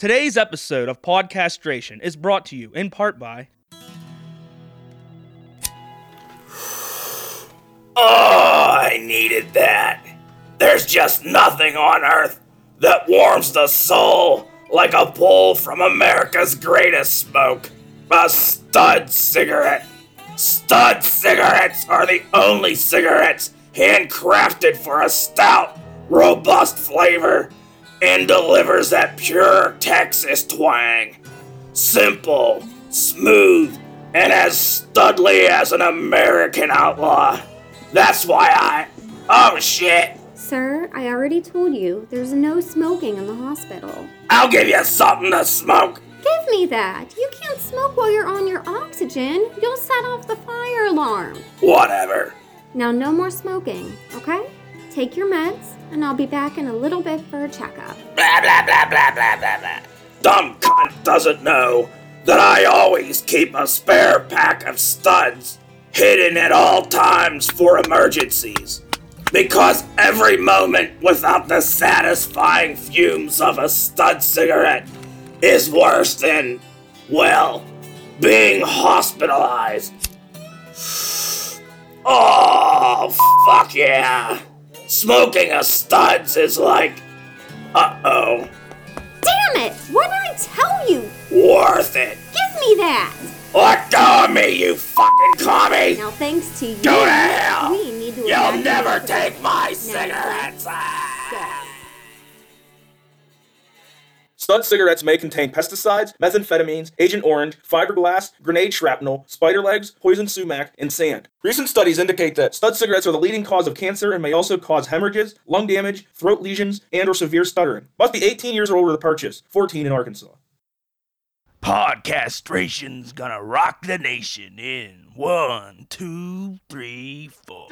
Today's episode of Podcastration is brought to you in part by Oh, I needed that. There's just nothing on earth that warms the soul like a pull from America's greatest smoke a stud cigarette. Stud cigarettes are the only cigarettes handcrafted for a stout, robust flavor and delivers that pure Texas twang. Simple, smooth, and as studly as an American outlaw. That's why I. Oh shit! Sir, I already told you there's no smoking in the hospital. I'll give you something to smoke. Give me that! You can't smoke while you're on your oxygen. You'll set off the fire alarm. Whatever. Now, no more smoking, okay? Take your meds, and I'll be back in a little bit for a checkup. Blah blah blah blah blah blah blah. Dumb cunt doesn't know that I always keep a spare pack of studs hidden at all times for emergencies. Because every moment without the satisfying fumes of a stud cigarette is worse than, well, being hospitalized. Oh, fuck yeah. Smoking a studs is like, uh oh, Damn it! What did I tell you? worth it. Give me that! Let go of me, you fucking commie! Now, thanks to you, Go to hell! we need to You'll never take my Now, cigarettes! Stud cigarettes may contain pesticides, methamphetamines, Agent Orange, fiberglass, grenade shrapnel, spider legs, poison sumac, and sand. Recent studies indicate that stud cigarettes are the leading cause of cancer and may also cause hemorrhages, lung damage, throat lesions, and or severe stuttering. Must be 18 years or older to purchase. 14 in Arkansas. Podcastration's gonna rock the nation in one, two, three, four.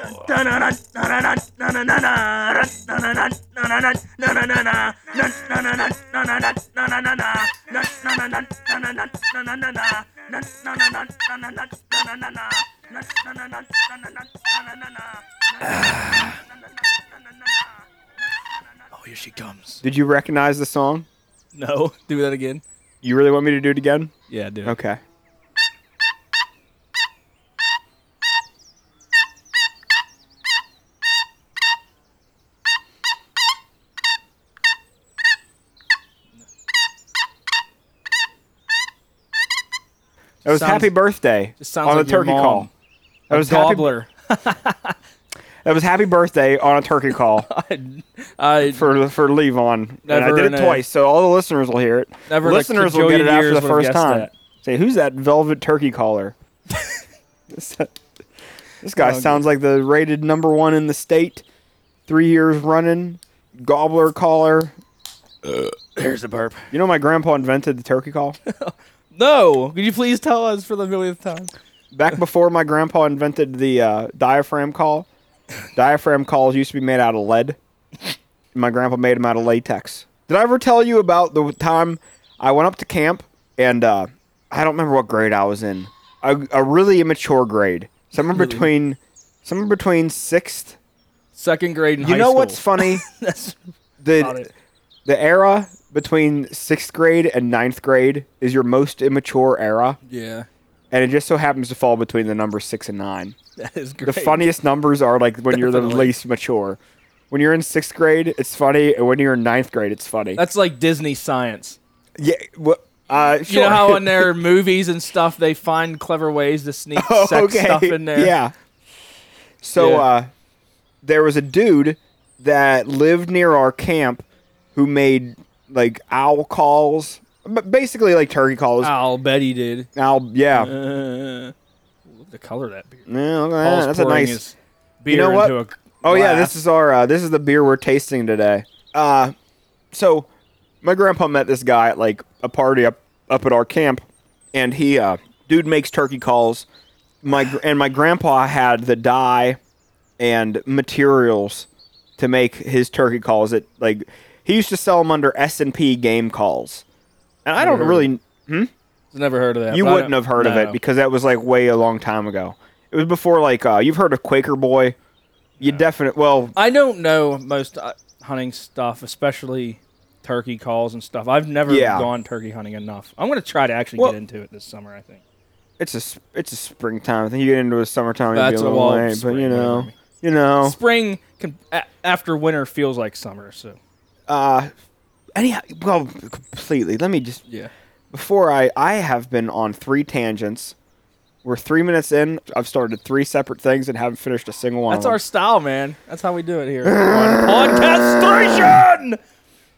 Oh, here she comes. Did you recognize the song? No, do that again. You really want me to do it again? Yeah, do. it. Okay. It was Sounds- happy birthday on like a turkey call. That was happy, gobbler. that was happy birthday on a turkey call I for for Levon. And I did in it a- twice, so all the listeners will hear it. Never listeners will get it after the first time. that. Say, who's that velvet turkey caller? this, this guy Oh, sounds like the rated number one in the state, three years running, gobbler caller. Uh, There's a burp. You know, my grandpa invented the turkey call. No, could you please tell us for the millionth time? Back before my grandpa invented the uh, diaphragm call, diaphragm calls used to be made out of lead. My grandpa made them out of latex. Did I ever tell you about the time I went up to camp and uh, I don't remember what grade I was in, a, a really immature grade, somewhere Really? between somewhere between sixth. Second grade in You know school. what's funny? That's the the era between sixth grade and ninth grade is your most immature era, Yeah, and it just so happens to fall between the numbers six and nine. that is great. The funniest numbers are like when you're the Definitely. least mature. When you're in sixth grade, it's funny, and when you're in ninth grade, it's funny. That's like Disney science. yeah. What? Uh, You know how in their movies and stuff they find clever ways to sneak Oh, sex stuff in there. Yeah. So Yeah. uh, there was a dude that lived near our camp who made like owl calls, but basically like turkey calls. I'll bet he did. Owl, yeah. Uh, the color of that beer. yeah look at Paul's that. That's a pouring nice. his beer know what? into a Oh yeah, glass. this is our uh, this is the beer we're tasting today. Uh, so my grandpa met this guy at like a party up up at our camp, and he uh, dude makes turkey calls. My gr- and my grandpa had the dye and materials to make his turkey calls. It like he used to sell them under S and P game calls, and I don't Never really Never heard of that. you but I wouldn't don't- have heard of it no. because that was like way a long time ago. It was before like uh, you've heard of Quaker Boy. You definitely well I don't know most uh, hunting stuff, especially turkey calls and stuff. I've never Yeah. gone turkey hunting enough. I'm gonna try to actually Well- get into it this summer. I think. It's a s- it's a springtime. I think you get into a summertime, you'll be That's a a little wall late, but spring, you know, whatever. you know. Spring can, a- after winter feels like summer. So Uh, anyhow, well, completely. Let me just yeah. before I I have been on three tangents. We're three minutes in. I've started three separate things and haven't finished a single one. That's our style, man. That's how we do it here on Podcastration.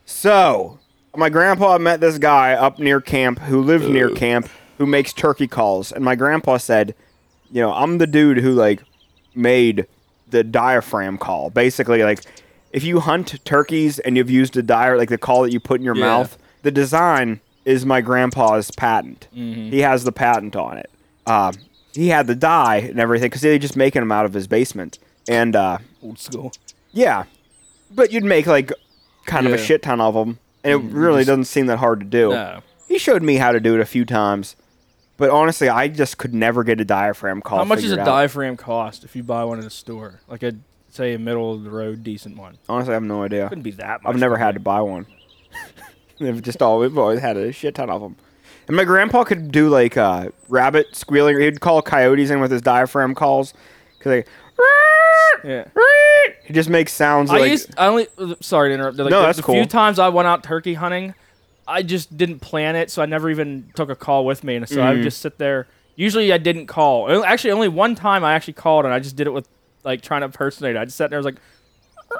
So, my grandpa met this guy up near camp who lives near camp who makes turkey calls. And my grandpa said, you know, I'm the dude who, like, made the diaphragm call. Basically, like, if you hunt turkeys and you've used a dire, like the call that you put in your Yeah. mouth, the design is my grandpa's patent. Mm-hmm. He has the patent on it. Um, he had the die and everything because they just making them out of his basement. And, uh, Old school. yeah, but you'd make like kind of a Yeah. shit ton of them, and it really doesn't seem that hard to do. No. He showed me how to do it a few times, but honestly, I just could never get a diaphragm call. How much does a figured out. diaphragm cost if you buy one in a store? Like a say a middle of the road decent one. Honestly, I have no idea. Couldn't be that much. I've never had to buy one. They've just always, we've always had a shit ton of them. And my grandpa could do like uh, rabbit squealing. He'd call coyotes in with his diaphragm calls because like. Yeah. He just makes sounds I like used. I only. Sorry to interrupt. Like, No, the, that's the cool. few times I went out turkey hunting, I just didn't plan it, so I never even took a call with me, and so I Mm. would just sit there. Usually, I didn't call. Actually, only one time I actually called, and I just did it with like trying to impersonate. I just sat there, I was like.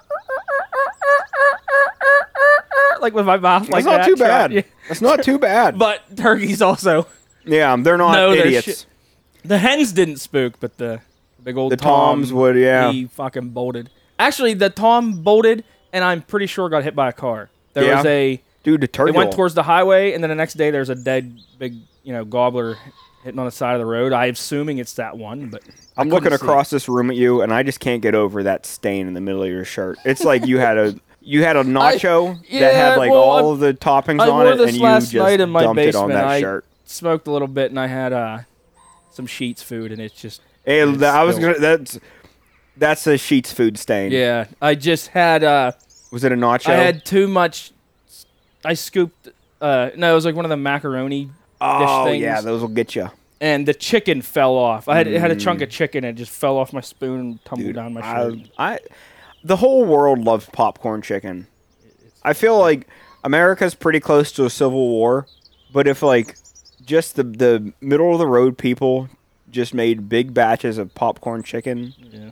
Like with my mouth like that's not that, too bad. yeah. That's not too bad. But turkeys also. yeah, they're not No, they're idiots. The hens didn't spook, but the big old The Tom, toms would, yeah. He fucking bolted. Actually, the Tom bolted, and I'm pretty sure got hit by a car. There Yeah. was a. Dude, the turkey. It went towards the highway, and then the next day there's a dead big, you know, gobbler hitting on the side of the road. I'm assuming it's that one, but I I'm looking across this room at you, and I just can't get over that stain in the middle of your shirt. It's like you had a you had a nacho that yeah, had like well, all I- of the toppings I on it, and you just night in my dumped it on basement. that I shirt. smoked a little bit, and I had uh, some Sheetz food, and it's just Hey, it's I was gonna. That's that's a Sheetz food stain. yeah. I just had uh, Was it a nacho? I had too much. I scooped. Uh, no, it was like one of the macaroni oh things. yeah, those will get you. and the chicken fell off. I had it had a chunk of mm. chicken and it just fell off my spoon and tumbled Dude, down my shirt. I, I, the whole world loves popcorn chicken. I feel like America's pretty close to a civil war, but if like just the the middle of the road people just made big batches of popcorn chicken, Yeah.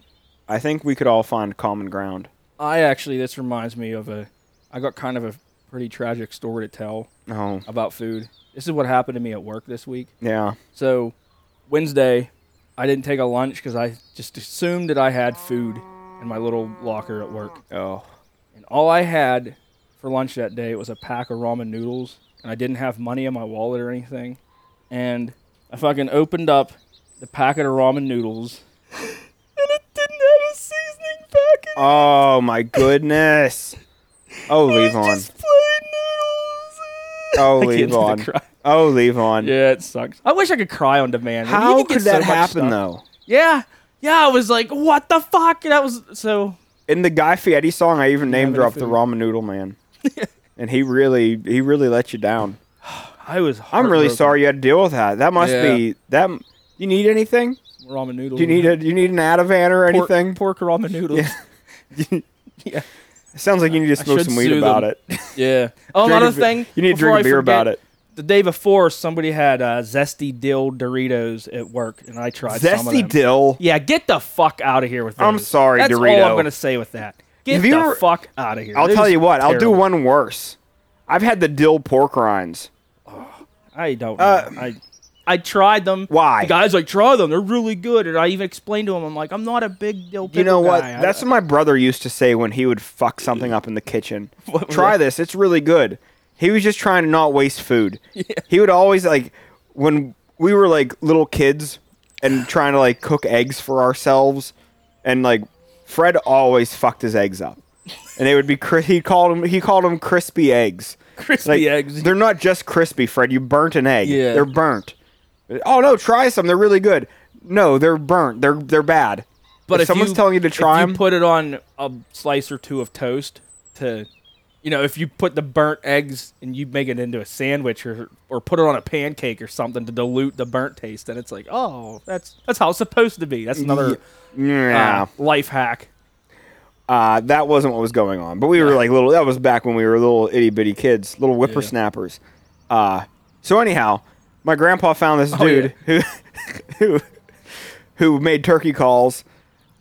I think we could all find common ground. I actually, this reminds me of a. I got kind of a pretty tragic story to tell Oh, about food. This is what happened to me at work this week. yeah. So, Wednesday, I didn't take a lunch because I just assumed that I had food in my little locker at work. Oh, And all I had for lunch that day was a pack of ramen noodles, and I didn't have money in my wallet or anything. And I fucking opened up the packet of ramen noodles, and it didn't have a seasoning packet. oh my goodness. Oh, Levon. Just plain noodles. Oh, I leave can't on. Oh, Levon. Yeah, it sucks. I wish I could cry on demand. man. You How can get could so that much happen stuff. though? Yeah, yeah. I was like, what the fuck? That was so. In the Guy Fieri song, I even name dropped the food? ramen noodle man, and he really he really let you down. I was. I'm really heartbroken. sorry you had to deal with that. That must Yeah. be that. You need anything? Ramen noodles. Do you need a? Do you need an Ativan or pork, anything? Pork ramen noodles. Yeah. It sounds like you need to I smoke should some weed sue about them. it. Yeah. Oh, Drink a another bi- thing. You need to before drink I a beer forget, about it. The day before, somebody had uh, zesty dill Doritos at work, and I tried some of Zesty them. dill. Yeah, get the fuck out of here with those. I'm sorry, That's all I'm gonna say with that. Get Have the ever- fuck out of here. I'll Those tell you what. I'll do terrible. one worse. I've had the dill pork rinds. I don't. Know. Uh, I I tried them. Why? The guys like try them. They're really good, and I even explained to him. I'm like, I'm not a big dill. You know pickle what? guy. I- That's what my brother used to say when he would fuck something up in the kitchen. Try this. It's really good. He was just trying to not waste food. He would always like when we were like little kids and trying to like cook eggs for ourselves and like Fred always fucked his eggs up. And they would be cri- he called them he called them crispy eggs. crispy Like eggs. they're not just crispy, Fred. You burnt an egg. Yeah. They're burnt. Oh no, try some. They're really good. No, they're burnt. They're they're bad. But if, if someone's you- telling you to try if them, you put it on a slice or two of toast to you know, if you put the burnt eggs and you make it into a sandwich or or put it on a pancake or something to dilute the burnt taste, then it's like, oh, that's that's how it's supposed to be. That's another Yeah. uh, life hack. Uh, that wasn't what was going on. But we were like little. That was back when we were little itty bitty kids, little whippersnappers. Uh, so anyhow, my grandpa found this Oh, dude who who who made turkey calls,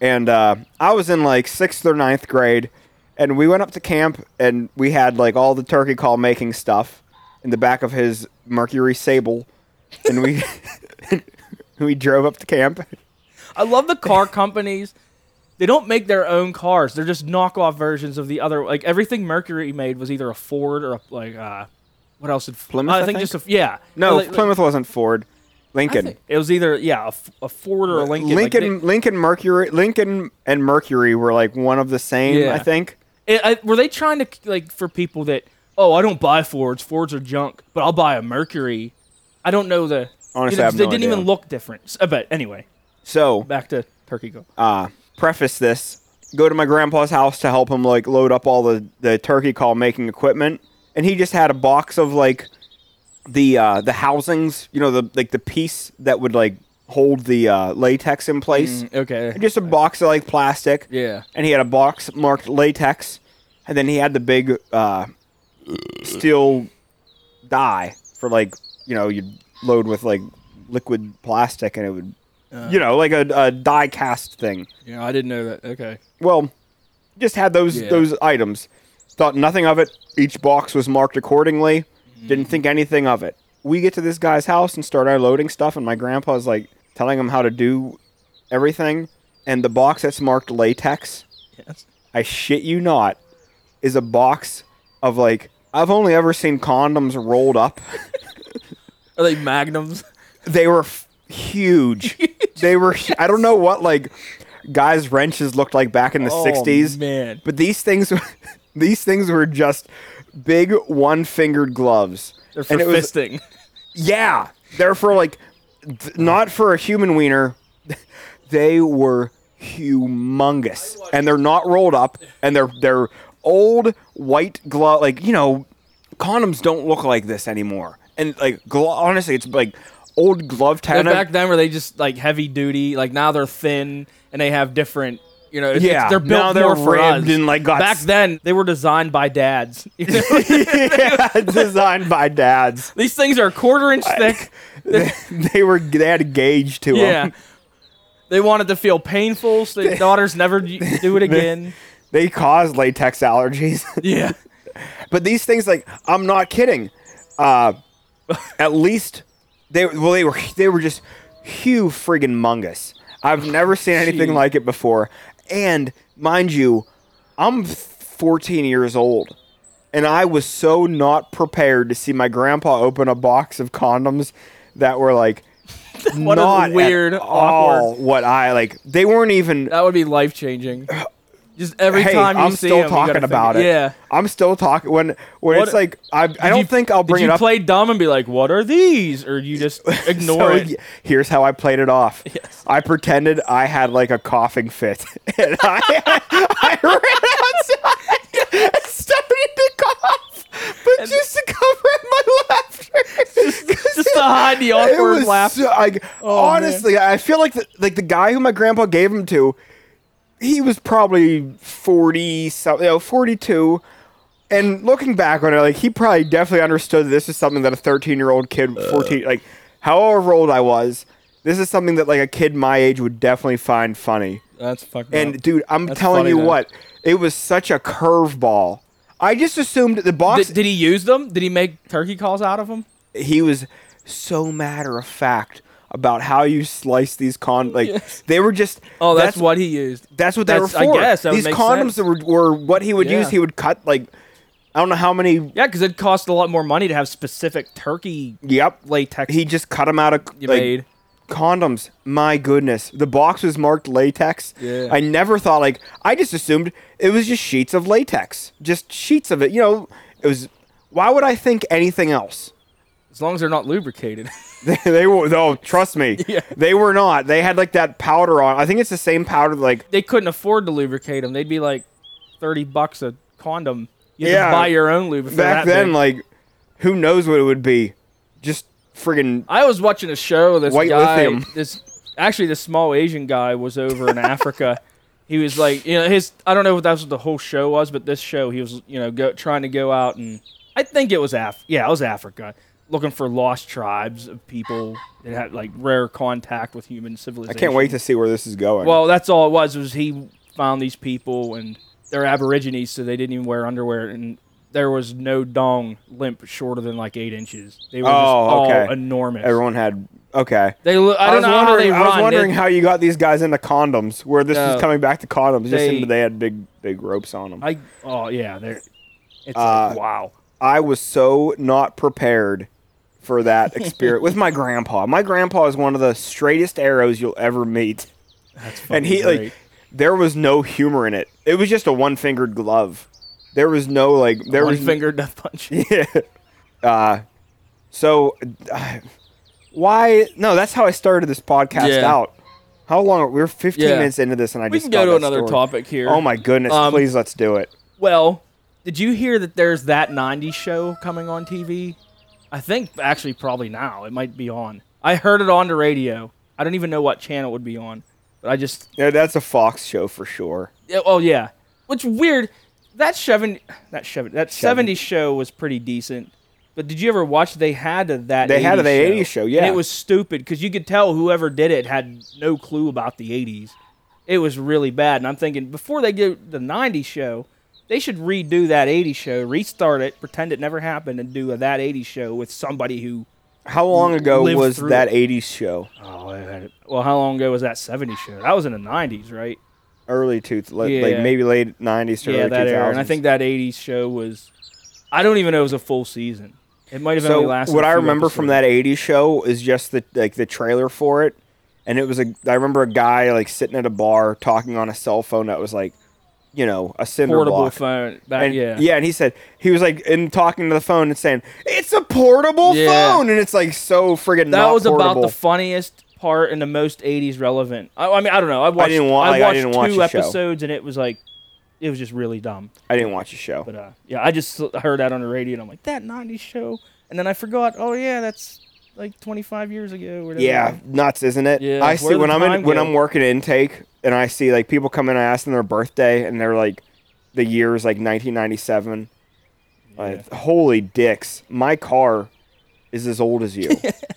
and uh, I was in like sixth or ninth grade, and we went up to camp and we had like all the turkey call making stuff in the back of his Mercury Sable, and we we drove up to camp. I love the car companies. They don't make their own cars. They're just knockoff versions of the other. Like everything Mercury made was either a Ford or a, like uh, what else did Plymouth, I I think, think? just a yeah. No, Like- like- Plymouth wasn't Ford. Lincoln. it was either yeah a Ford or a Lincoln. Like, Lincoln, Lincoln, Mercury, Lincoln, and Mercury were like one of the same. Yeah. I think. They- I- were they trying to like for people that oh I don't buy Fords. Fords are junk, but I'll buy a Mercury. I don't know the. Honestly, you know, I have they no didn't idea. even look different. S- But anyway, So, back to Turkey Go. uh, preface this: go to my grandpa's house to help him like load up all the the turkey call making equipment, and he just had a box of like the uh, the housings, you know, the like the piece that would like hold the uh, latex in place. okay. And Just a box of like plastic. Yeah. and he had a box marked latex, and then he had the big uh, steel die for like you know you'd load with like liquid plastic, and it would you know like a, a die cast thing. Yeah, I didn't know that. Okay. Well, just had those Yeah. those items. Thought nothing of it. Each box was marked accordingly. Mm-hmm. Didn't think anything of it. We get to this guy's house and start unloading stuff, and my grandpa's like telling them how to do everything. And the box that's marked latex, Yes. I shit you not, is a box of like I've only ever seen condoms rolled up. Are they magnums? They were f- huge. they were. hu- I don't know what like guys' wrenches looked like back in the Oh, '60s. man. But these things, these things were just big one-fingered gloves. They're for and it was, fisting. yeah, they're for like, th- not for a human wiener. They were humongous, and they're not rolled up, and they're they're old white glove. Like you know, condoms don't look like this anymore. And like, glo- honestly, it's like old glove tag. back then, were they just like heavy duty? Like now they're thin and they have different. You know, it's, it's- Yeah, they're now built they're more for ribbed us. and, like, back then, they were designed by dads. You know? yeah, designed by dads. These things are a quarter inch thick. they were they had a gauge to Yeah, them. they wanted to feel painful, so their daughters never do it again. They cause latex allergies. Yeah, but these things, like, I'm not kidding. Uh, at least they well they were they were just huge friggin' mungus. I've never seen anything Gee. like it before. And mind you, I'm 14 years old. And I was so not prepared to see my grandpa open a box of condoms that were like What a not weird, at all awkward- what I like. They weren't even that would be life changing. Just every hey, time you I'm see still gotta talking about think- it. Yeah. I'm still talking when when What- it's like I, I don't you- think I'll bring did it you up. play dumb and be like, "What are these?" Or you just ignore So, it? Here's how I played it off. Yes. I pretended I had like a coughing fit, and I, I ran outside and started to cough, but just to cover up my laughter, Just to hide the awkward laughter. so- like, Oh, man. honestly, I feel like the, like the guy who my grandpa gave him to, he was probably forty something, you know, forty two. And looking back on it, like he probably definitely understood this is something that a thirteen year old kid, uh. fourteen, like however old I was, this is something that like a kid my age would definitely find funny. That's fucking. And dude, I'm That's telling you what, it was such a curveball. I just assumed the box. did, did he use them? Did he make turkey calls out of them? he was so matter of fact about how you slice these con like Yes. they were just Oh, that's, what he used. that's what they that's- were I guess these condoms sense. were, were what he would use. He would cut like I don't know how many. Yeah, because it cost a lot more money to have specific turkey Yep, latex he just cut them out of you like, made. Condoms. My goodness, the box was marked latex. Yeah. I never thought like I just assumed it was just sheets of latex, just sheets of it. You know, it was. Why would I think anything else? As long as they're not lubricated. they, they were no, trust me, Yeah. they were not. They had like that powder on. I think it's the same powder like they couldn't afford to lubricate them. They'd be like thirty bucks a condom. You Yeah. to buy your own lube. If they're Back that then, big. like, who knows what it would be? Just friggin' I was watching a show. This White guy, lithium. this actually, this small Asian guy was over in Africa. He was like, you know, his. I don't know if that's what the whole show was, but this show, he was, you know, go, trying to go out and I think it was Af. Yeah, it was Africa, looking for lost tribes of people that had like rare contact with human civilization. I can't wait to see where this is going. Well, that's all it was. Was he found these people and they're Aborigines, so they didn't even wear underwear, and there was no dong limp shorter than like eight inches. They were just Oh, all okay. enormous. everyone had okay. They look. I don't was know how wondering, they I was wondering They- how you got these guys into condoms. Where this No. is coming back to condoms, just They- into they had big big ropes on them. I, I oh yeah, they're. It's Uh, like, wow. I was so not prepared for that experience with my grandpa. My grandpa is one of the straightest arrows you'll ever meet, That's and he like there was no humor in it. It was just a one fingered glove. There was no like there one was finger death punch. Yeah. Uh, so, uh, why? No, that's how I started this podcast Yeah. out. How long? We're 15 Yeah. minutes into this, and I We just can go got to that another story. topic here. Oh my goodness! Um, please, let's do it. Well, did you hear that there's that '90s show coming on TV? I think actually probably now it might be on. I heard it on the radio. I don't even know what channel it would be on, but I just Yeah, that's a Fox show for sure. Yeah, oh yeah. Which weird. That seven that seven that Seven. 70s show was pretty decent. But did you ever watch they had a, that They had a 80s the show, 80s show, And yeah. it was stupid cuz you could tell whoever did it had no clue about the 80s. It was really bad and I'm thinking before they do the 90s show, they should redo that 80s show, restart it, pretend it never happened and do a that 80s show with somebody who How long ago lived was that it. 80s show? Oh, I had it. Well, how long ago was that 70s show? That was in the 90s, right? Early two, like Yeah. maybe late 90s to yeah, early that 2000s. era. And I think that '80s show was. I don't even know it was a full season. It might have so. only lasted. What I I remember from that 80s show is just the like the trailer for it, and it was a. I remember a guy like sitting at a bar talking on a cell phone that was like, you know, a cinder portable block. phone. Back, And, yeah, yeah, and he said he was like in talking to the phone and saying it's a portable Yeah. phone, and it's like so friggin' That not was about portable. the funniest part and the most '80s relevant. I, I mean, I don't know. I watched. didn't wa- I like, I watched didn't watch two the show. episodes, and it was like, it was just really dumb. I didn't watch the show. But uh, yeah, I just heard that on the radio, and I'm like, that '90s show, and then I forgot. Oh yeah, that's like 25 years ago. Or whatever. Yeah, nuts, isn't it? Yeah, I see when I'm in when? I'm working intake and I see like people come in I ask them their birthday and they're like the year is like 1997. Like, holy dicks! My car is as old as you.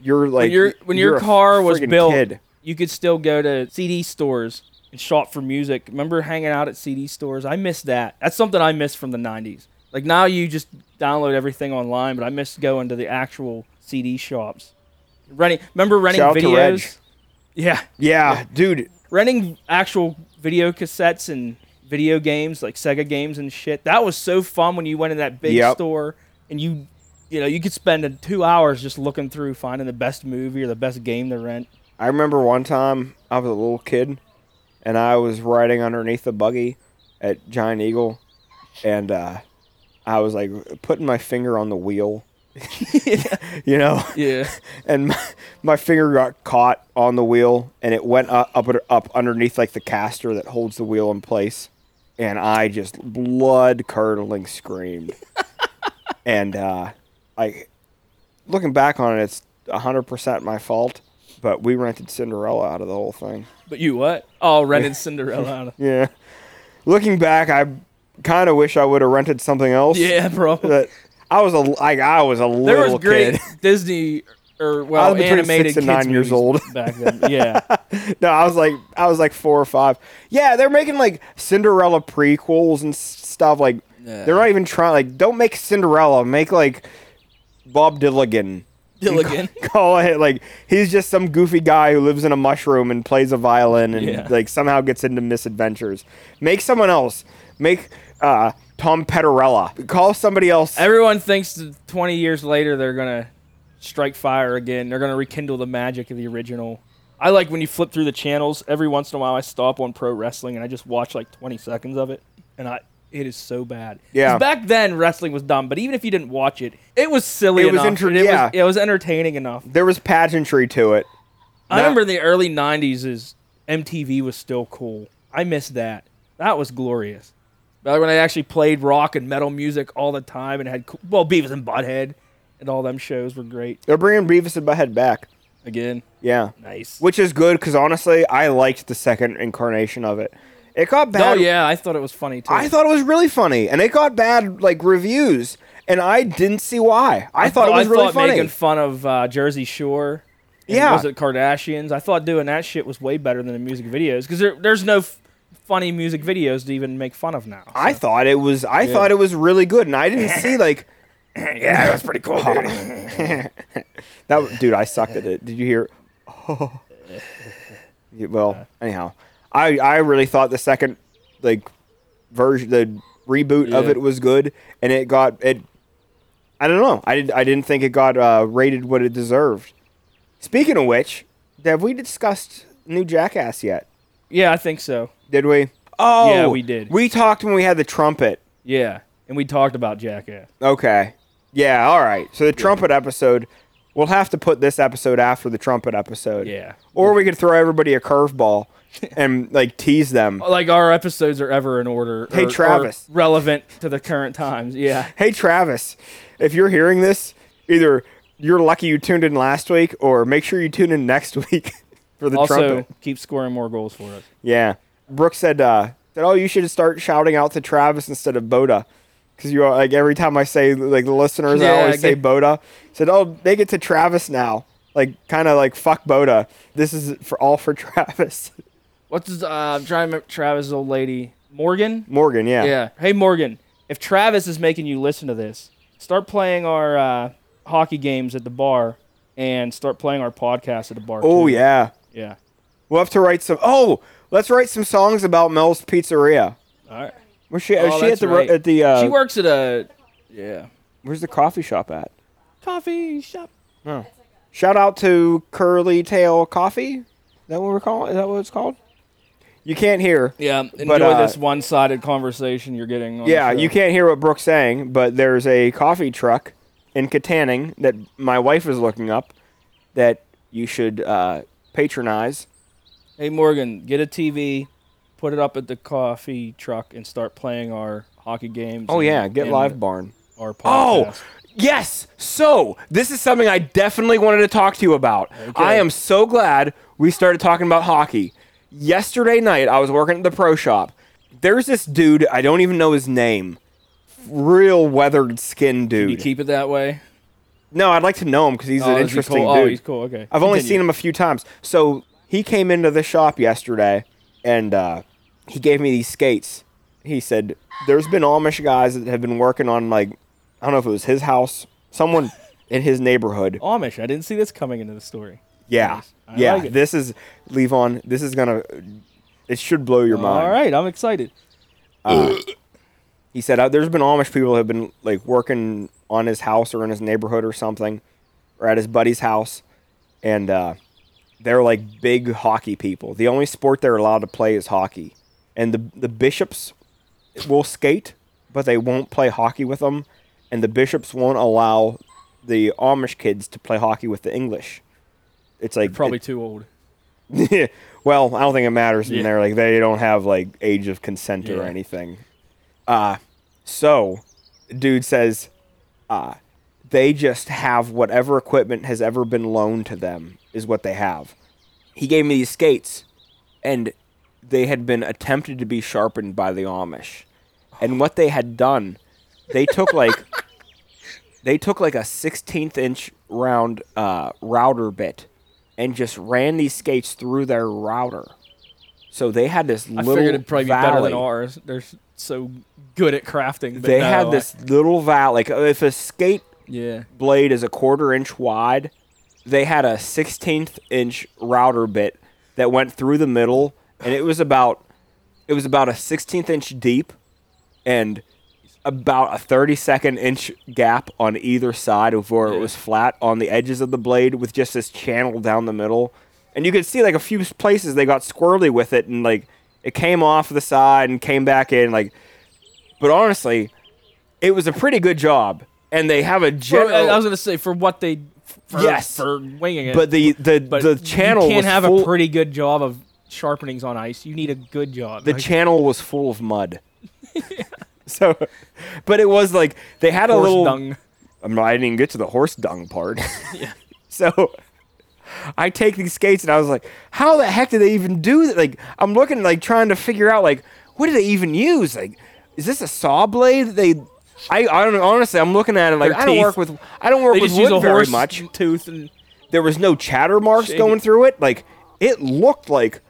you're like when your when you're your car was built, kid. you could still go to CD stores and shop for music. Remember hanging out at CD stores? I miss that. That's something I miss from the '90s. Like now, you just download everything online, but I miss going to the actual CD shops. Renting. Remember renting Shout out to Reg. videos? Yeah, Yeah, dude. renting actual video cassettes and video games like Sega games and shit. That was so fun when you went in that big Yep. store and you, you know, you could spend two hours just looking through finding the best movie or the best game to rent. I remember one time I was a little kid and I was riding underneath the buggy at Giant Eagle and uh, I was like putting my finger on the wheel. you know? Yeah. and my, my finger got caught on the wheel and it went up, up up underneath like the caster that holds the wheel in place and i just blood curdling screamed and uh like looking back on it it's 100% my fault but we rented cinderella out of the whole thing But you what? Oh, rented Cinderella. out of- yeah looking back i kind of wish i would have rented something else yeah, bro. but i was a like i was a little There was great kid Disney or well animated six nine years old. back then. Yeah. No, I was like, I was like four or five. Yeah, they're making like Cinderella prequels and stuff. Like, they're not even trying. Like, don't make Cinderella. Make like Bob Dilligan. Dilligan. Call it like he's just some goofy guy who lives in a mushroom and plays a violin and Yeah. like somehow gets into misadventures. Make someone else. Make uh, Tom Petterella. Call somebody else. Everyone thinks that 20 years later they're gonna strike fire again. They're gonna rekindle the magic of the original. I like when you flip through the channels. Every once in a while, I stop on pro wrestling and I just watch like 20 seconds of it, and I it is so bad. Yeah. Back then, wrestling was dumb, but even if you didn't watch it, it was silly It was enough. inter- and it yeah. was it was entertaining enough. there was pageantry to it. I That- remember in the early 90s is MTV was still cool. I miss that. That was glorious. Back when I actually played rock and metal music all the time and had co- well Beavis and Butthead and all them shows were great. They're bringing Beavis and Butthead back. Again, Yeah. nice. Which is good because honestly, I liked the second incarnation of it. It got bad. Oh yeah, I thought it was funny too. I thought it was really funny, and it got bad like reviews, and I didn't see why. I, thought it was I really thought funny. making fun of uh, Jersey Shore. and Yeah. was it Kardashians? I thought doing that shit was way better than the music videos because there, there's no f- funny music videos to even make fun of now. I thought it was. I thought it was really good, and I didn't see like yeah, that was pretty cool, dude. that. Dude, I sucked at it. Did you hear? Yeah, well, anyhow, I I really thought the second like version, the reboot of it was good, and it got it. I don't know. I did. I didn't think it got uh, rated what it deserved. Speaking of which, have we discussed new Jackass yet? yeah, I think so. Did we? Oh, Yeah, we did. We talked when we had the trumpet. Yeah, and we talked about Jackass. Okay. Yeah, all right. So the trumpet episode, we'll have to put this episode after the trumpet episode. Yeah. Or we could throw everybody a curveball and like tease them. Like our episodes are ever in order. Hey, or- or Travis. relevant to the current times. Yeah. Hey Travis, if you're hearing this, either you're lucky you tuned in last week or make sure you tune in next week for the also, trumpet. keep scoring more goals for us. Yeah. Brooke said uh said, "Oh, you should start shouting out to Travis instead of Boda." Cuz you are like every time I say like the listeners I always I say Boda. Said, "Oh, they get to Travis now." Like kind of like fuck Boda. This is for all for Travis. What's his, uh, I'm trying to remember Travis' old lady. Morgan? Morgan, yeah. Yeah. Hey, Morgan, if Travis is making you listen to this, start playing our uh, hockey games at the bar and start playing our podcast at the bar. Oh too. yeah. Yeah. We'll have to write some Oh, let's write some songs about Mel's Pizzeria. All right. Where's she, is Oh, she at that's the ro- right. at the uh she works at a yeah where's the coffee shop at? coffee shop. Shout out to Curly Tail Coffee. Is that what we're calling? Is that what it's called? You can't hear. Yeah. Enjoy uh, this one-sided conversation you're getting. On the Yeah, show. you can't hear what Brooke's saying, but there's a coffee truck in Kittanning that my wife is looking up that you should uh, patronize. Hey Morgan, get a TV, put it up at the coffee truck, and start playing our hockey games. Oh and- yeah, get LiveBarn. Our podcast. Oh, yes. So this is something I definitely wanted to talk to you about. Okay. I am so glad we started talking about hockey. Yesterday night, I was working at the pro shop. There's this dude, I don't even know his name. Real weathered skin dude. Can you keep it that way. no, I'd like to know him because he's Oh, an interesting cool? dude. Oh, he's cool. Okay. I've only seen him a few times. So he came into the shop yesterday and uh, he gave me these skates. He said, There's been Amish guys that have been working on, like, I don't know if it was his house, someone in his neighborhood. Amish. I didn't see this coming into the story. Yeah. Nice. Yeah. like. This is, Levon, this is going to, it should blow your mind. All right, I'm excited. He said, uh, There's been Amish people have been, like, working on his house or in his neighborhood or something, or at his buddy's house. And, uh, they're like big hockey people. The only sport they're allowed to play is hockey. And the the bishops will skate, but they won't play hockey with them. And the bishops won't allow the Amish kids to play hockey with the English. It's like Probably too old. it- well, I don't think it matters in Yeah. there. Like they don't have like age of consent or Yeah. anything. Uh so dude says uh they just have whatever equipment has ever been loaned to them is what they have. He gave me these skates and they had been attempted to be sharpened by the Amish. And what they had done, they took like they took like a 16th inch round uh, router bit and just ran these skates through their router. So they had this little I figured it'd probably be better than ours. They're so good at crafting. But They no, had I- this little valley. Like if a skate yeah. blade is a quarter inch wide, they had a 16th inch router bit that went through the middle, and it was about it was about a 16th inch deep, and about a 32nd inch gap on either side of where it was flat on the edges of the blade with just this channel down the middle. And you could see like a few places they got squirrely with it and like it came off the side and came back in like but honestly, it was a pretty good job. And they have a general I I was gonna say for what they. For, Yes. For winging it. but the the But the channel You can't have full, a pretty good job of sharpenings on ice. You need a good job. the Like, channel was full of mud. so, but it was like they had a little. dung. I'm, I didn't even get to the horse dung part. So I take these skates and I was like, how the heck did they even do that? Like, I'm looking, like, trying to figure out, like, what did they even use? Like, is this a saw blade? They, I, I don't know. Honestly, I'm looking at it like I don't work with, I don't work They with wood a very horse much. tooth and There was no chatter marks going through it. Like, it looked like,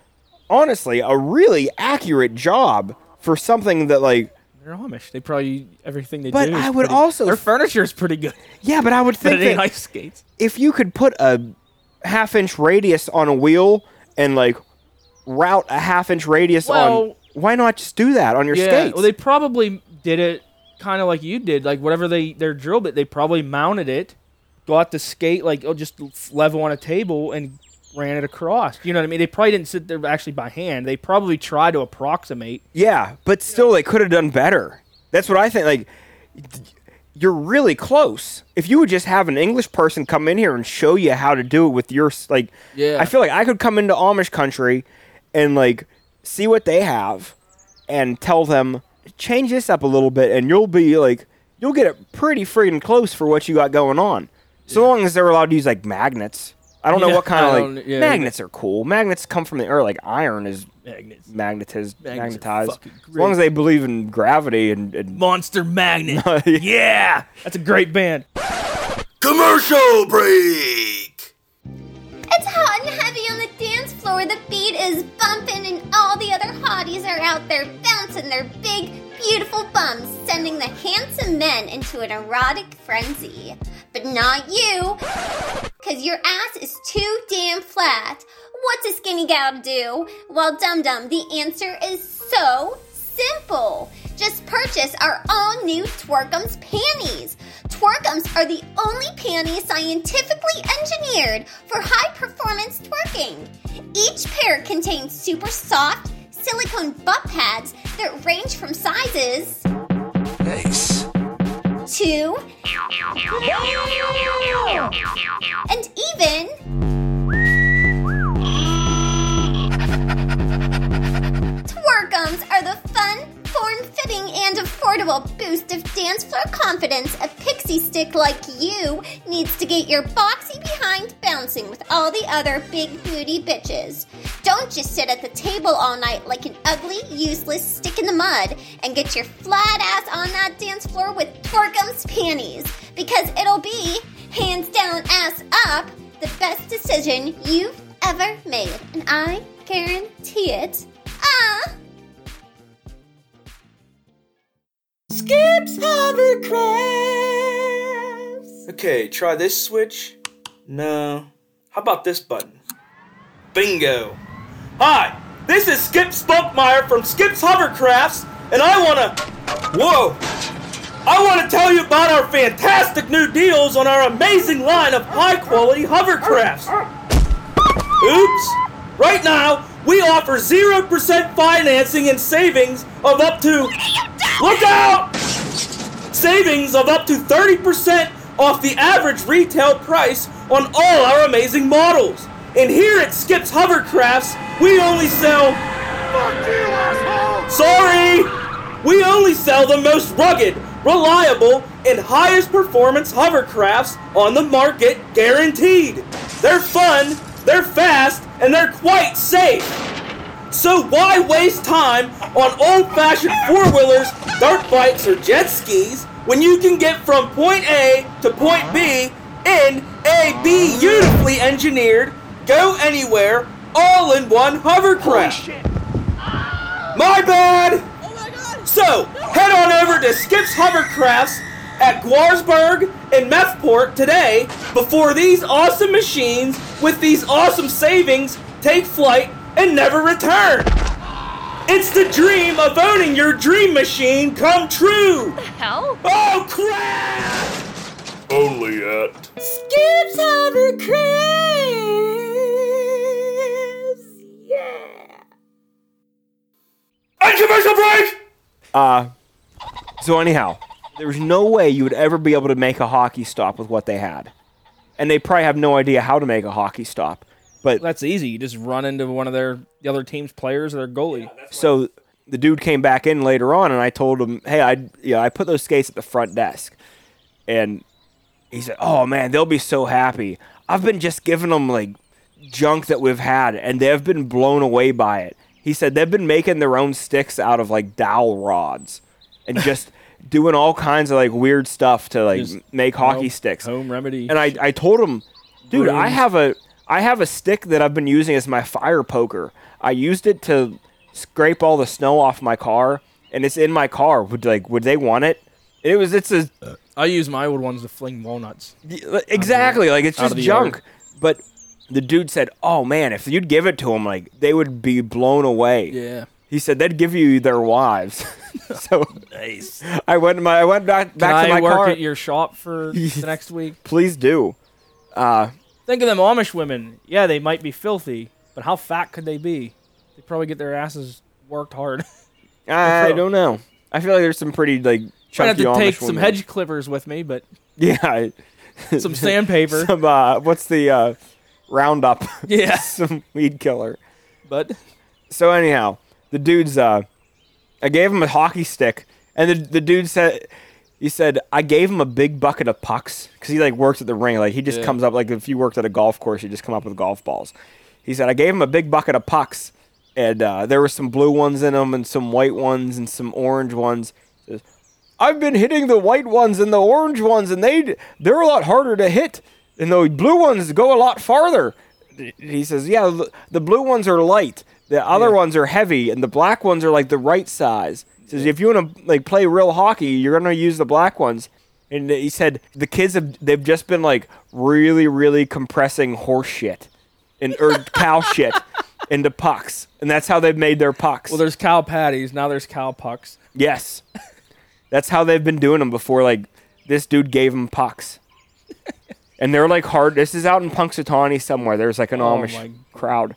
honestly, a really accurate job for something that, like, they're Amish. They probably everything they But do. is I would pretty- also their furniture is pretty good. yeah, but I would But think it ain't that ice skates. if you could put a half inch radius on a wheel and like route a half inch radius on Well- why not just do that on your yeah. skates Well, they probably did it kind of like you did, like whatever they their drill bit. They probably mounted it, got the skate like oh just level on a table and ran it across. You know what I mean? They probably didn't sit there actually by hand. They probably tried to approximate. yeah but still they could have done better that's what i think like you're really close if you would just have an english person come in here and show you how to do it with your like Yeah. i feel like i could come into amish country and like see what they have and tell them change this up a little bit and you'll be like you'll get it pretty freaking close for what you got going on so long as they're allowed to use like magnets i don't know Yeah, what kind I of like yeah. magnets are cool magnets come from the earth like iron is Magnets. magnetiz- Magnets magnetized as long as they believe in gravity and, and Monster Magnet. yeah, that's a great band. Commercial break! It's hot and heavy on the dance floor. The beat is bumping, and all the other hotties are out there bouncing their big, beautiful bums, sending the handsome men into an erotic frenzy. But not you, because your ass is too damn flat. What's a skinny gal to do? Well, dum dum, the answer is so simple. Just purchase our all new Twerkums panties. Twerkums are the only panties scientifically engineered for high performance twerking. Each pair contains super soft silicone butt pads that range from sizes Nice. to and even Twerkums are the form-fitting, and affordable boost of dance floor confidence a pixie stick like you needs to get your boxy behind bouncing with all the other big booty bitches. Don't just sit at the table all night like an ugly, useless stick in the mud and get your flat ass on that dance floor with Twerkums panties because it'll be, hands down, ass up, the best decision you've ever made. And I guarantee it. Skips hovercrafts! Okay, try this switch. No. How about this button? Bingo. Hi, this is Skip Spunkmeyer from Skip's Hovercrafts, and I wanna. Whoa! I wanna tell you about our fantastic new deals on our amazing line of high quality hovercrafts. Oops! Right now, we offer 0% financing and savings of up to. Look out! Savings of up to 30% off the average retail price on all our amazing models. And here at Skip's Hovercrafts, we only sell. Sorry! We only sell the most rugged, reliable, and highest performance hovercrafts on the market, guaranteed. They're fun, they're fast, and they're quite safe. So why waste time on old-fashioned four-wheelers, dirt bikes, or jet skis when you can get from point A to point B in a beautifully engineered, go anywhere, all-in-one hovercraft? My bad. Oh so head on over to Skip's Hovercrafts at Guarsburg and Methport today before these awesome machines with these awesome savings take flight and never return. It's the dream of owning your dream machine come true. What the hell? Oh crap! Only at Skips Hovercrafts! Yeah! And commercial break. uh so anyhow there was no way you would ever be able to make a hockey stop with what they had and they probably have no idea how to make a hockey stop but That's easy. You just run into one of their the other team's players or their goalie. so the dude came back in later on, and I told him, "Hey, I yeah, I put those skates at the front desk," and he said, "Oh man, they'll be so happy. I've been just giving them like junk that we've had, and they've been blown away by it." He said they've been making their own sticks out of like dowel rods, and just doing all kinds of like weird stuff to like Just make hockey home- sticks. Home remedy. And I, I told him, dude, I have a I have a stick that I've been using as my fire poker. I used it to scrape all the snow off my car, and it's in my car. Would like would they want it? It was it's a I use my old ones to fling walnuts. exactly like it's out of just the junk. yard. But the dude said, "Oh man, if you'd give it to them, like they would be blown away." Yeah. He said they'd give you their wives. so Nice. I went my I went back Can back to my I work car. at your shop for the next week? Please do. Uh, Think of them Amish women. Yeah, they might be filthy, but how fat could they be? They probably get their asses worked hard. I pro. don't know. I feel like there's some pretty like Might have chunky to Amish take some hedge clippers with me, but Yeah. Some sandpaper. some uh, what's the uh, Roundup? yeah, some weed killer. but So anyhow, the dude's uh, I gave him a hockey stick, and the the dude said. He said, I gave him a big bucket of pucks because he like works at the ring. Like he just Yeah. comes up like if you worked at a golf course, you just come up with golf balls. He said, I gave him a big bucket of pucks, and uh, there were some blue ones in them, and some white ones, and some orange ones. He says, I've been hitting the white ones and the orange ones, and they they're a lot harder to hit, and the blue ones go a lot farther. He says, "Yeah, the- the blue ones are light, the other ones are heavy, and the black ones are like the right size." Says, "If you want to like play real hockey, you're gonna use the black ones." And he said the kids have they've just been like really, really compressing horse shit and or cow shit into pucks, and that's how they've made their pucks. well, there's cow patties. Now there's cow pucks. Yes. That's how they've been doing them before. Like, this dude gave them pucks. and they're like hard. This is out in Punxsutawney somewhere. There's like an Oh Amish crowd.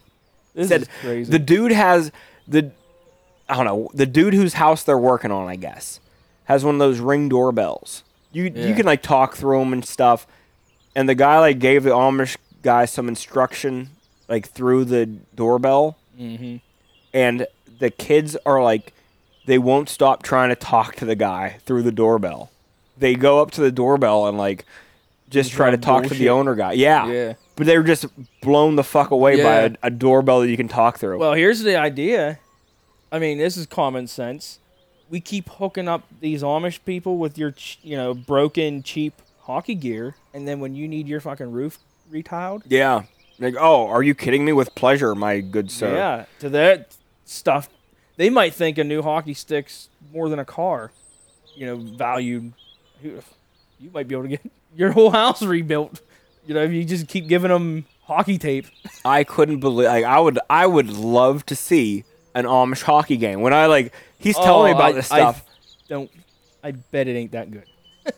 This Said is crazy. the dude has the, I don't know, the dude whose house they're working on, I guess, has one of those ring doorbells. You you can like talk through them and stuff. And the guy like gave the Amish guy some instruction like through the doorbell hmm and the kids are like they won't stop trying to talk to the guy through the doorbell. They go up to the doorbell and like just try to talk to the owner guy. Yeah. Yeah. But they're just blown the fuck away by a, a doorbell that you can talk through. Well, here's the idea. I mean, this is common sense. We keep hooking up these Amish people with your, you know, broken, cheap hockey gear, and then when you need your fucking roof retiled, yeah. Like, oh, are you kidding me with pleasure, my good sir? yeah, to that stuff, they might think a new hockey stick's more than a car, you know, valued. You might be able to get your whole house rebuilt. You know, if you just keep giving them hockey tape. I couldn't believe like I would I would love to see an Amish hockey game. When I like he's telling me Oh, about I- this I stuff. don't. I bet it ain't that good.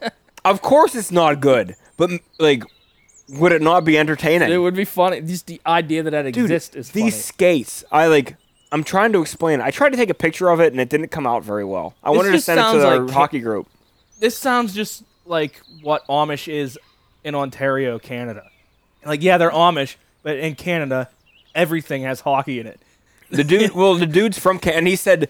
of course it's not good. But like would it not be entertaining? It would be funny. Just the idea that that Dude, exists is funny. these funny. skates. I like. I'm trying to explain. I tried to take a picture of it and it didn't come out very well. I This wanted to send it to the like hockey group. This sounds just like what Amish is in Ontario, Canada. Like, yeah, they're Amish, but in Canada, everything has hockey in it. The dude, well, the dude's from Can, and he said,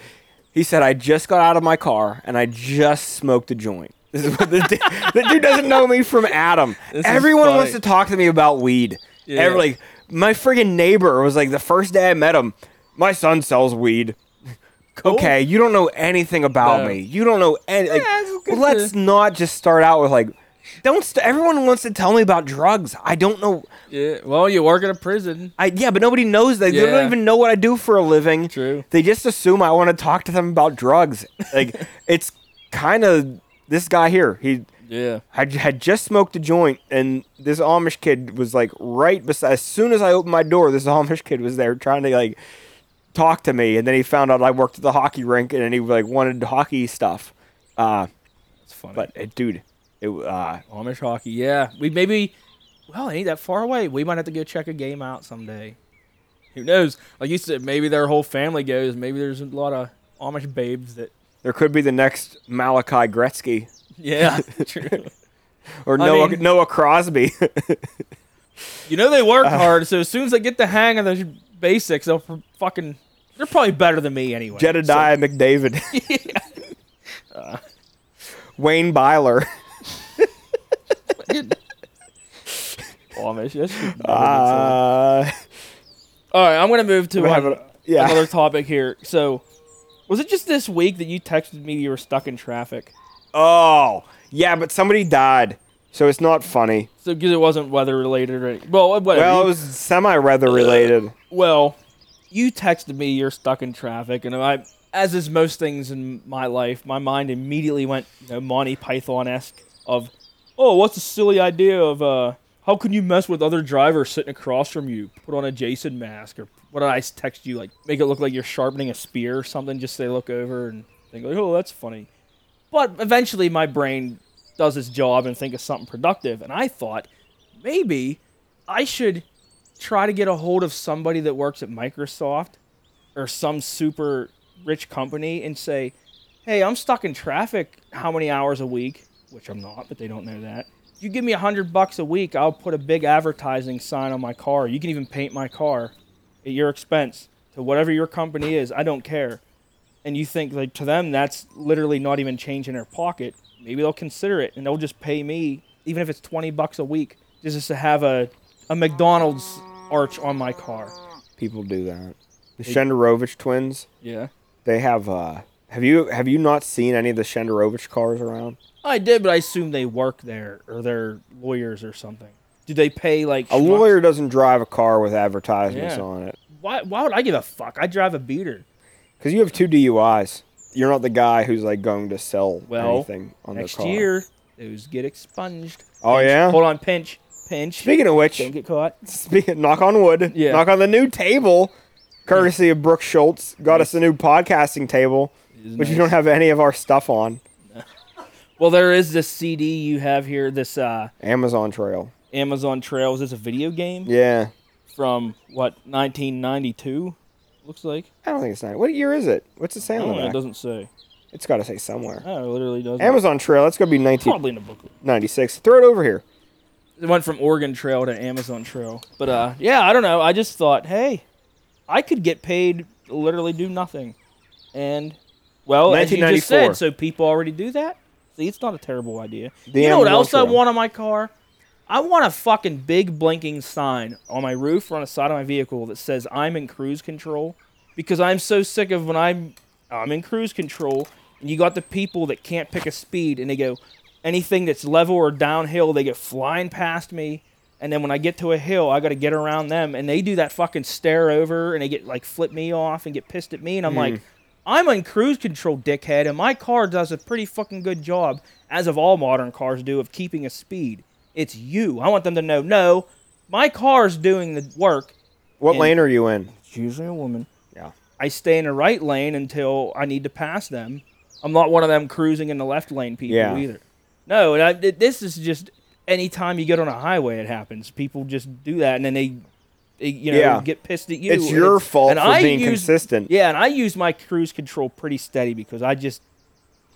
he said, I just got out of my car and I just smoked a joint. This is what the, dude, the dude doesn't know me from Adam. This Everyone wants to talk to me about weed. Yeah. Every, like my friggin' neighbor was like the first day I met him. My son sells weed. Okay, you don't know anything about No. me. You don't know any. Like, Yeah, let's to- not just start out with like, don't. St- everyone wants to tell me about drugs. I don't know. Yeah. Well, you work in a prison. I yeah, but nobody knows that. They don't even know what I do for a living. True. They just assume I want to talk to them about drugs. Like it's kind of this guy here. He Yeah. I j- had just smoked a joint, and this Amish kid was like right beside. As soon as I opened my door, this Amish kid was there trying to like talk to me, and then he found out I worked at the hockey rink, and then he like wanted hockey stuff. Uh, It's funny. but uh, dude, it uh, Amish hockey. Yeah. We maybe. Well, it ain't that far away. We might have to go check a game out someday. Who knows? Like you said, maybe their whole family goes. Maybe there's a lot of Amish babes that. there could be the next Malachi Gretzky Yeah. true. or I Noah mean- Noah Crosby. You know they Uh. work hard, so as soon as they get the hang of the basics, they'll fucking. They're probably better than me anyway. Jedediah McDavid. Wayne Byler. Amish. That should never Uh, been said. All right, I'm gonna move to uh, a- yeah. another topic here. So, was it just this week that you texted me you were stuck in traffic? oh, yeah, but somebody died, so it's not funny. So, because it wasn't weather related or any- well, whatever. Well, it was semi-weather related. well, you texted me you're stuck in traffic, and I, as is most things in my life, my mind immediately went you know, Monty Python esque of, oh, what's the silly idea of uh, how can you mess with other drivers sitting across from you? Put on a Jason mask, or what did I text you like? Make it look like you're sharpening a spear or something, just they look over and think like, oh, that's funny. But eventually, my brain does its job and think of something productive, and I thought maybe I should try to get a hold of somebody that works at Microsoft or some super rich company and say, "Hey, I'm stuck in traffic. How many hours a week?" Which I'm not, but they don't know that. You give me a hundred bucks a week, I'll put a big advertising sign on my car. You can even paint my car at your expense to whatever your company is. I don't care. And you think like to them that's literally not even change in their pocket. Maybe they'll consider it and they'll just pay me, even if it's twenty bucks a week, just to have a a McDonald's arch on my car. People do that. The Shenderovich twins. Yeah. They have. uh Have you have you not seen any of the Shenderovich cars around? I did, but I assume they work there or they're lawyers or something. Do they pay like A schmucks? lawyer doesn't drive a car with advertisements Yeah. on it Why? Why would I give a fuck? I drive a beater. because you have two DUIs. You're not the guy who's like going to sell Well, anything on Next the car. Next year, those get expunged. Oh, Pinch. yeah? Hold on, pinch, pinch. Speaking of which, Don't get caught. speaking, knock on wood. Yeah. Knock on the new table, courtesy of Brooke Schultz. Got us a new podcasting table, which you don't have any of our stuff on. Well, there is this CD you have here. This uh, Amazon Trail. Amazon Trail. Is this a video game Yeah. from what 1992? Looks like. I don't think it's nine. What year is it? What's it say on Oh, the it doesn't say. It's got to say somewhere. Oh, it literally doesn't. Amazon Trail. That's gonna be 19. Probably in the booklet. 96. Throw it over here. It went from Oregon Trail to Amazon Trail. But uh, yeah, I don't know. I just thought, hey, I could get paid literally do nothing, and well, as you just said, so people already do that. See, it's not a terrible idea. The you know what else I want on my car? I want a fucking big blinking sign on my roof or on the side of my vehicle that says I'm in cruise control, because I'm so sick of when I'm I'm in cruise control and you got the people that can't pick a speed and they go anything that's level or downhill they get flying past me and then when I get to a hill I got to get around them and they do that fucking stare over and they get like flip me off and get pissed at me and I'm like I'm on cruise control dickhead and my car does a pretty fucking good job as of all modern cars do of keeping a speed it's you I want them to know no my car's doing the work What And- lane are you in? it's usually a woman Yeah. I stay in the right lane until I need to pass them. I'm not one of them cruising in the left lane people Yeah. either. No, I, this is just anytime you get on a highway, it happens. People just do that, and then they, they Eh, you know, Yeah. get pissed at you. It's your fault and for I being use- consistent. Yeah, and I use my cruise control pretty steady because I just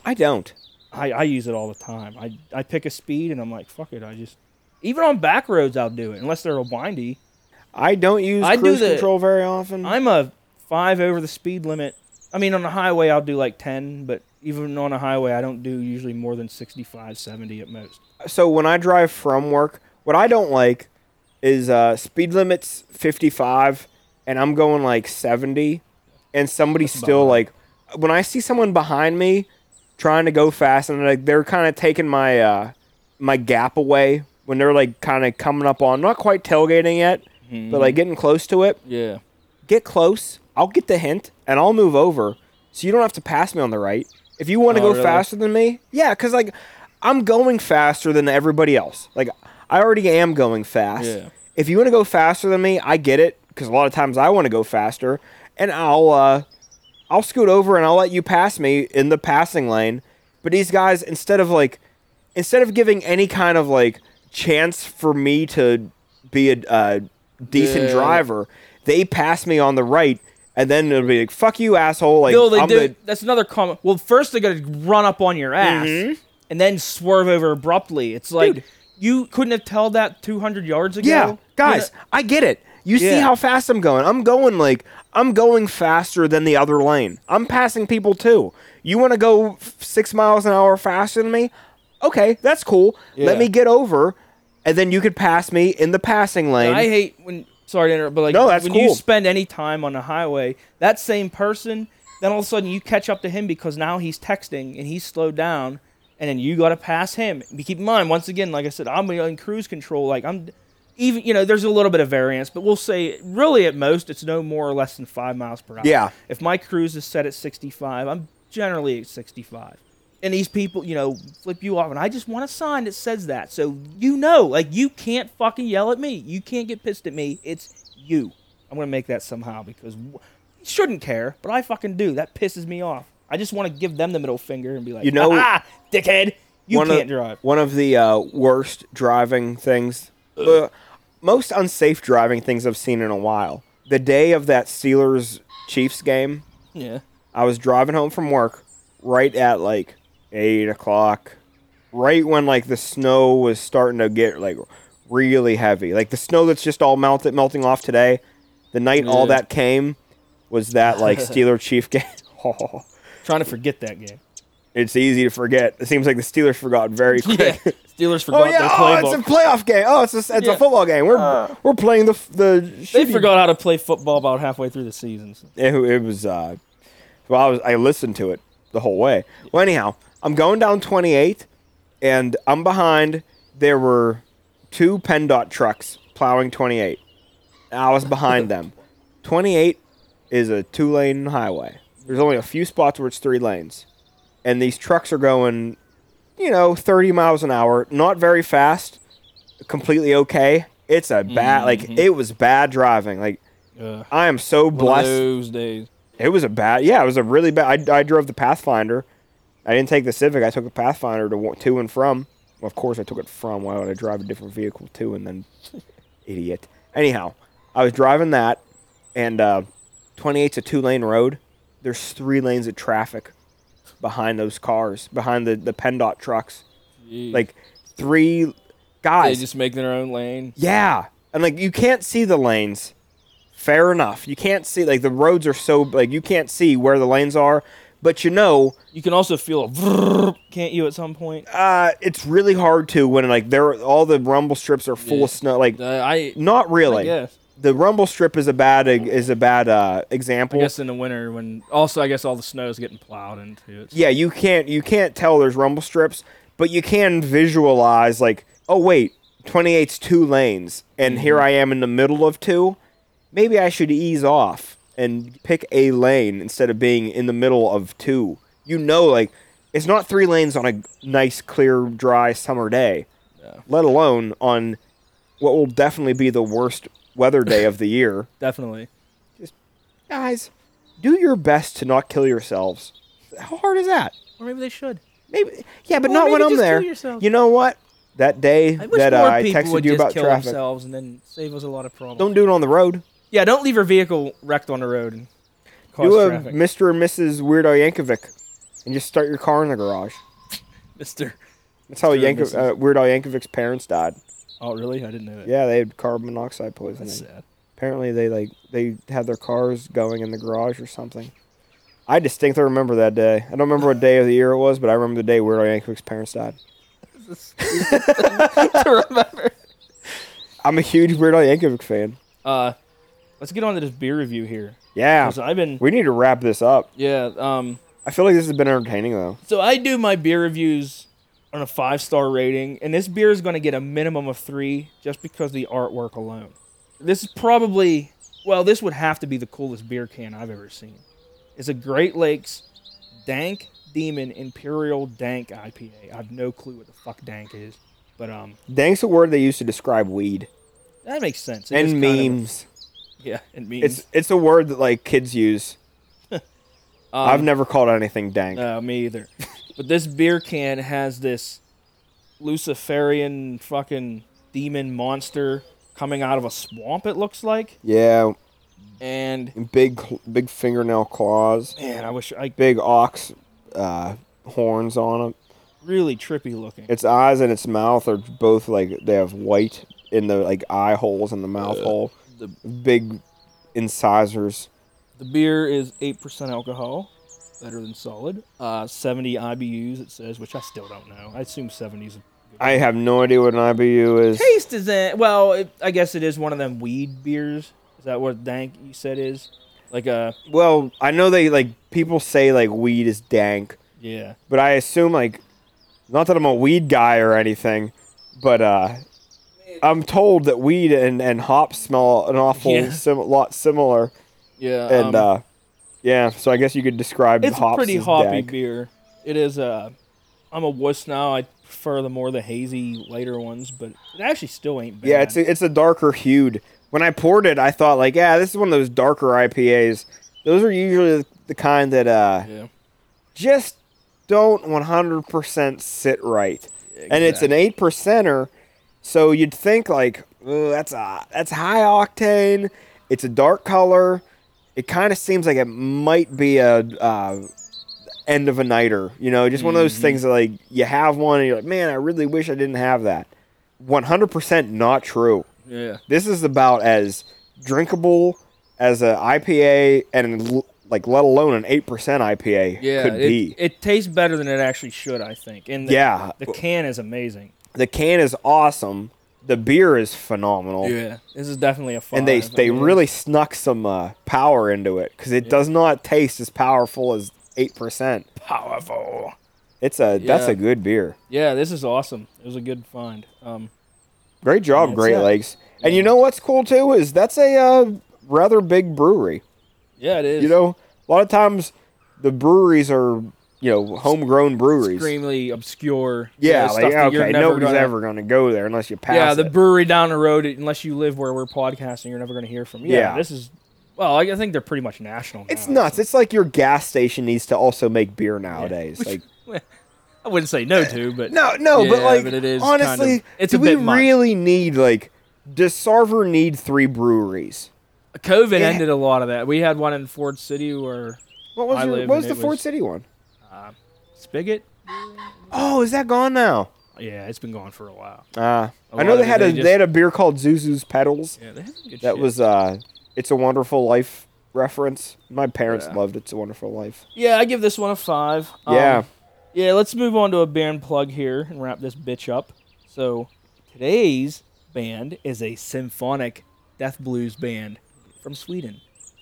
I don't. I, I use it all the time. I I pick a speed and I'm like fuck it. I just even on back roads I'll do it unless they're a windy. I don't use I do cruise the- control very often. I'm a five over the speed limit. I mean, on the highway, I'll do like 10, but even on a highway, I don't do usually more than 65, 70 at most. so when I drive from work, what I don't like is uh, speed limits 55 and I'm going like 70 and somebody's still like when I see someone behind me trying to go fast and like they're kind of taking my uh, my gap away when they're like kind of coming up on not quite tailgating yet, but like getting close to it. Yeah. Get close. I'll get the hint and I'll move over so you don't have to pass me on the right. If you want to Oh, go really? faster than me, yeah, because like I'm going faster than everybody else. Like I already am going fast. Yeah. If you want to go faster than me, I get it because a lot of times I want to go faster, and I'll uh, I'll scoot over and I'll let you pass me in the passing lane. But these guys, instead of like, instead of giving any kind of like chance for me to be a uh, decent Yeah. driver, they pass me on the right, and then it'll be like, "Fuck you, asshole!" Like No, they I'm do. the- That's another comment. Well, first they got to run up on your ass Mm-hmm. and then swerve over abruptly. It's like, Dude. You couldn't have told that 200 yards ago. Yeah, guys, I get it. You see how fast I'm going. I'm going like I'm going faster than the other lane. I'm passing people too. You want to go f- six miles an hour faster than me? Okay, that's cool. Let me get over, and then you could pass me in the passing lane. I hate when. Sorry to interrupt, but like No, that's when you cool. spend any time on the highway, that same person, then all of a sudden you catch up to him because now he's texting and he's slowed down, and then you got to pass him. Keep in mind, once again, like I said, I'm in cruise control. Like I'm, even you know, there's a little bit of variance, but we'll say really at most it's no more or less than five miles per hour. Yeah. If my cruise is set at 65, I'm generally at 65. And these people, you know, flip you off, and I just want a sign that says that, so you know, like you can't fucking yell at me. You can't get pissed at me. It's you. I'm gonna make that somehow because w- shouldn't care, but I fucking do. That pisses me off. I just want to give them the middle finger and be like, You know- ah, dickhead, you can't of, drive. One of the uh, worst driving things, uh, most unsafe driving things I've seen in a while. The day of that Steelers Chiefs game, Yeah. I was driving home from work right at like eight o'clock, right when like the snow was starting to get like really heavy. Like the snow that's just all melted, melting off today. The night all that came was that like Steeler Chief game. Oh, Trying to forget that game. it's easy to forget. It seems like the Steelers forgot very quick. Yeah. Steelers Oh forgot yeah! their Oh, it's a playoff game. Oh, it's a, it's Yeah. a football game. We're we're playing the the. they shitty- forgot how to play football about halfway through the season. so- It, it was. Uh, well, I was. I listened to it the whole way. Well, anyhow, I'm going down 28, and I'm behind. There were two PennDOT trucks plowing 28. I was behind them. 28 is a two lane highway. There's only a few spots where it's three lanes, and these trucks are going, you know, 30 miles an hour. Not very fast. Completely okay. It's a bad. Like it was bad driving. Like Uh, I am so blessed. those days. It was a bad. Yeah, it was a really bad. I, I drove the Pathfinder. I didn't take the Civic. I took the Pathfinder to to and from. Well, of course, I took it from. Why would I drive a different vehicle to and then? Idiot. Anyhow, I was driving that, and uh, 28's a two lane road. There's three lanes of traffic behind those cars, behind the the PennDOT trucks. Jeez. Like three guys. they just make their own lane. Yeah, and like you can't see the lanes. Fair enough. You can't see like the roads are so like you can't see where the lanes are, but you know, You can also feel a vrrr, can't you, at some point? uh, it's really hard to when like there all the rumble strips are full Yeah. of snow. Like Uh, I, not really. The rumble strip is a bad is a bad uh, I example. guess in the winter when also I guess all the snow is getting plowed into it. Yeah, you can't you can't tell there's rumble strips, but you can visualize like, oh wait, 28's two lanes, and here I am in the middle of two. Maybe I should ease off and pick a lane instead of being in the middle of two. You know, like it's not three lanes on a nice, clear, dry summer day, let alone on what will definitely be the worst weather day of the year. Definitely. Guys, do your best to not kill yourselves. How hard is that? Or maybe they should. Maybe, yeah, but Or not when maybe I'm just there. kill yourself. You know what? That day I wish that uh, more I people texted would you just about kill traffic, themselves and then save us a lot of problems. don't do it on the road. yeah, don't leave your vehicle wrecked on the road and cause do a traffic. Mr. and Mrs. Weirdo Yankovic, and just start your car in the garage. Mister. That's how Mr. and Yanko- Mrs.. uh, Weird Al Yankovic's parents died. Oh, really? I didn't know that. Yeah, they had carbon monoxide poisoning. That's sad. Apparently, they like they had their cars going in the garage or something. I distinctly remember that day. I don't remember what day of the year it was, but I remember the day Weird Al Yankovic's parents died. to remember. I'm a huge Weird Al Yankovic fan. Uh, let's get on to this beer review here. Yeah, 'Cause I've been, we need to wrap this up. yeah. Um, I feel like this has been entertaining though. so I do my beer reviews on a five star rating, and this beer is going to get a minimum of three just because of the artwork alone. This is probably, well, this would have to be the coolest beer can I've ever seen. It's a Great Lakes Dank Demon Imperial Dank IPA. I have no clue what the fuck Dank is, but um, Dank's a word they use to describe weed that makes sense. It and is kind of memes. yeah, it memes. It's it's a word that like kids use. Um, I've never called anything dank. No, me either. but this beer can has this Luciferian fucking demon monster coming out of a swamp. It looks like, yeah, and and big big fingernail claws, man, I wish I big ox uh, horns on them. really trippy looking. Its eyes and its mouth are both like they have white in the like eye holes and the mouth hole. the- big incisors. The beer is eight percent alcohol, better than solid. Uh, seventy IBUs it says, which I still don't know. I assume seventies. I have no idea what an IBU is. Taste isn't. well, it, I guess it is one of them weed beers. Is that what dank you said is? Like a Well, I know they like people say like weed is dank, yeah. but I assume like not that I'm a weed guy or anything, but uh I'm told that weed and, and hops smell an awful Yeah. sim- lot similar, Yeah, and um, uh yeah. So I guess you could describe it's a pretty hoppy beer. It is a. I'm a wuss now. I prefer the more the hazy later ones, but it actually still ain't bad. Yeah, it's a, it's a darker hued. When I poured it, I thought like, yeah, this is one of those darker IPAs. Those are usually the kind that uh yeah. just don't 100% sit right. And it's an 8 percenter, so you'd think like, "Ugh, that's a that's high octane. It's a dark color. It kind of seems like it might be a uh, end of a nighter. You know, just one of those things that like you have one and you're like, man, I really wish I didn't have that. 100% not true. Yeah. This is about as drinkable as a IPA and like let alone an 8% IPA Yeah, could it, be. it tastes better than it actually should, I think. And the, Yeah. the can is amazing. the can is awesome. The beer is phenomenal. Yeah, this is definitely a fun. And they they really snuck some uh, power into it because it does not taste as powerful as eight percent. Powerful. It's a that's a good beer. Yeah, this is awesome. It was a good find. Um, Great job, Great it. Lakes. And you know what's cool too is that's a uh, rather big brewery. yeah, it is. You know, a lot of times the breweries are you know homegrown breweries. extremely obscure. Yeah, stuff like that you're okay, nobody's gonna- ever gonna go there unless you pass. Yeah, the it. brewery down the road, unless you live where we're podcasting, you're never going to hear from. Yeah, Yeah. this is. Well, I I think they're pretty much national. Now, it's nuts. It's like your gas station needs to also make beer nowadays. Like I wouldn't say no to, but No, no, but like but it is kind honestly, of- it's do we much. really need like does Sarver need three breweries? COVID Yeah. ended a lot of that. We had one in Ford City where What was your, what was the Ford was- City one? Spigot. Oh, is that gone now? Yeah, it's been gone for a while. Uh, A I know they of it, had a they they had a beer called Zuzu's Petals. Yeah, they have some good That shit. was uh, It's a Wonderful Life reference. My parents Yeah. loved It's a Wonderful Life. Yeah, I give this one a five. Um, Yeah. Yeah, let's move on to a band plug here and wrap this bitch up. So, today's band is a symphonic death blues band from Sweden.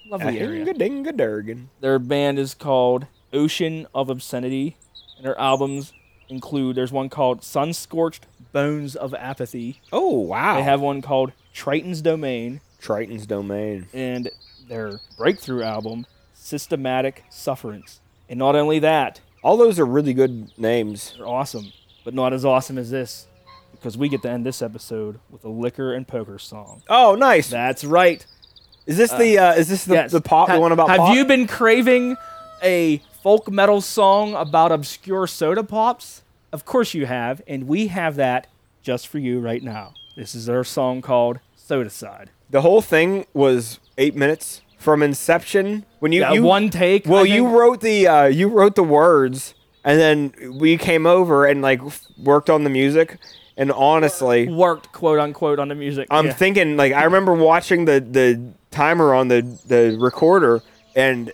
Lovely area. Ding-a-ding-a-durgan. Their band is called Ocean of Obscenity, and their albums include there's one called Sun Scorched Bones of Apathy. Oh wow! They have one called Triton's Domain, Triton's Domain. and their breakthrough album, Systematic Sufferance. And not only that, All those are really good names. they're awesome, but not as awesome as this, because we get to end this episode with a liquor and poker song. Oh, nice. That's right. Is this the uh, is this the, yes. the pop Ha- the one about Have pop? you been craving a folk metal song about obscure soda pops? Of course you have, and we have that just for you right now. This is our song called Soda Side. The whole thing was eight minutes from inception. When you, Yeah, you one take. well, you wrote the uh, you wrote the words, and then we came over and like worked on the music. And honestly, worked quote unquote on the music. I'm Yeah. thinking like I remember watching the the timer on the the recorder, and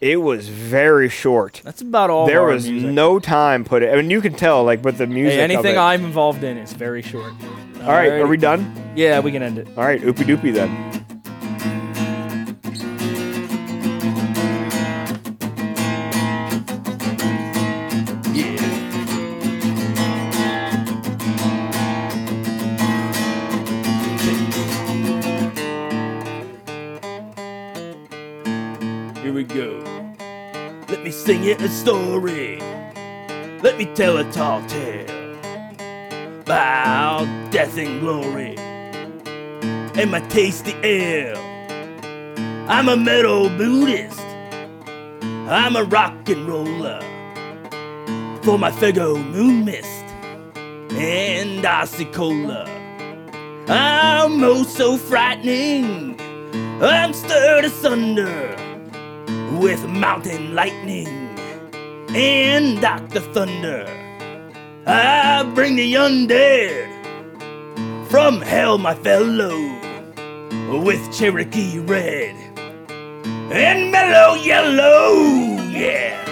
it was very short. That's about all. there was music. no time put it. I mean, you can tell like, but the music. Hey, anything I'm involved in is very short. All right, are we done? Yeah, we can end it. All right, oopie doopie then. Let me sing you a story. Let me tell a tall tale about death and glory and my tasty ale. I'm a metal Buddhist. I'm a rock and roller for my Faygo moon mist and cola. I'm oh so frightening. I'm stirred asunder with mountain lightning and Dr. Thunder. I bring the undead from hell, my fellow, with Cherokee red and mellow yellow, yeah.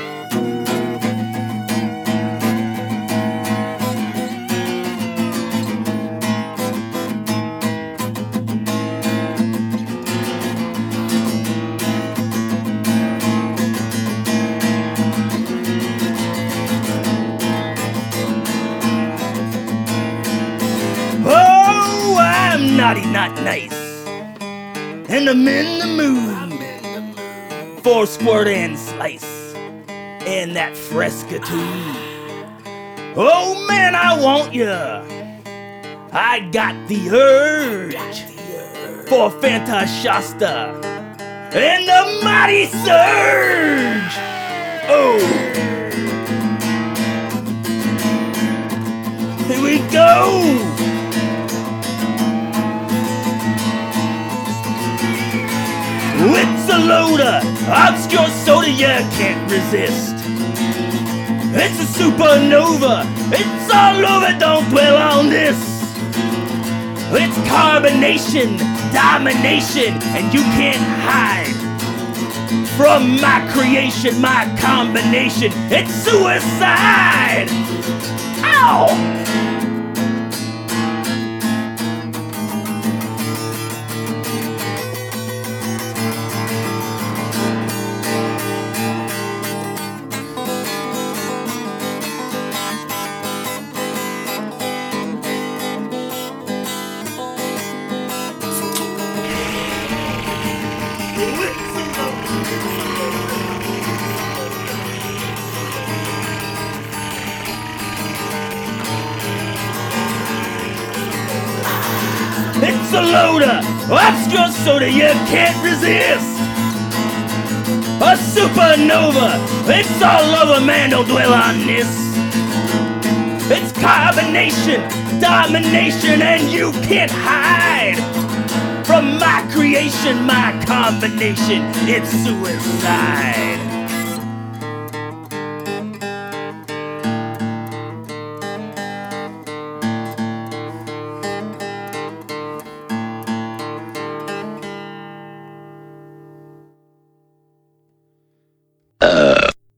Naughty, not nice. And I'm in the mood for squirt and slice and that fresca too. Oh man, I want ya. I got the urge for Fanta Shasta and the mighty surge. Oh. Here we go! Loader, obscure soda you can't resist. It's a supernova, it's all over, don't dwell on this. It's carbonation, domination, and you can't hide from my creation, my combination. It's suicide! Ow! It's all over, man, don't dwell on this. It's carbonation, domination, and you can't hide from my creation, my combination. It's suicide.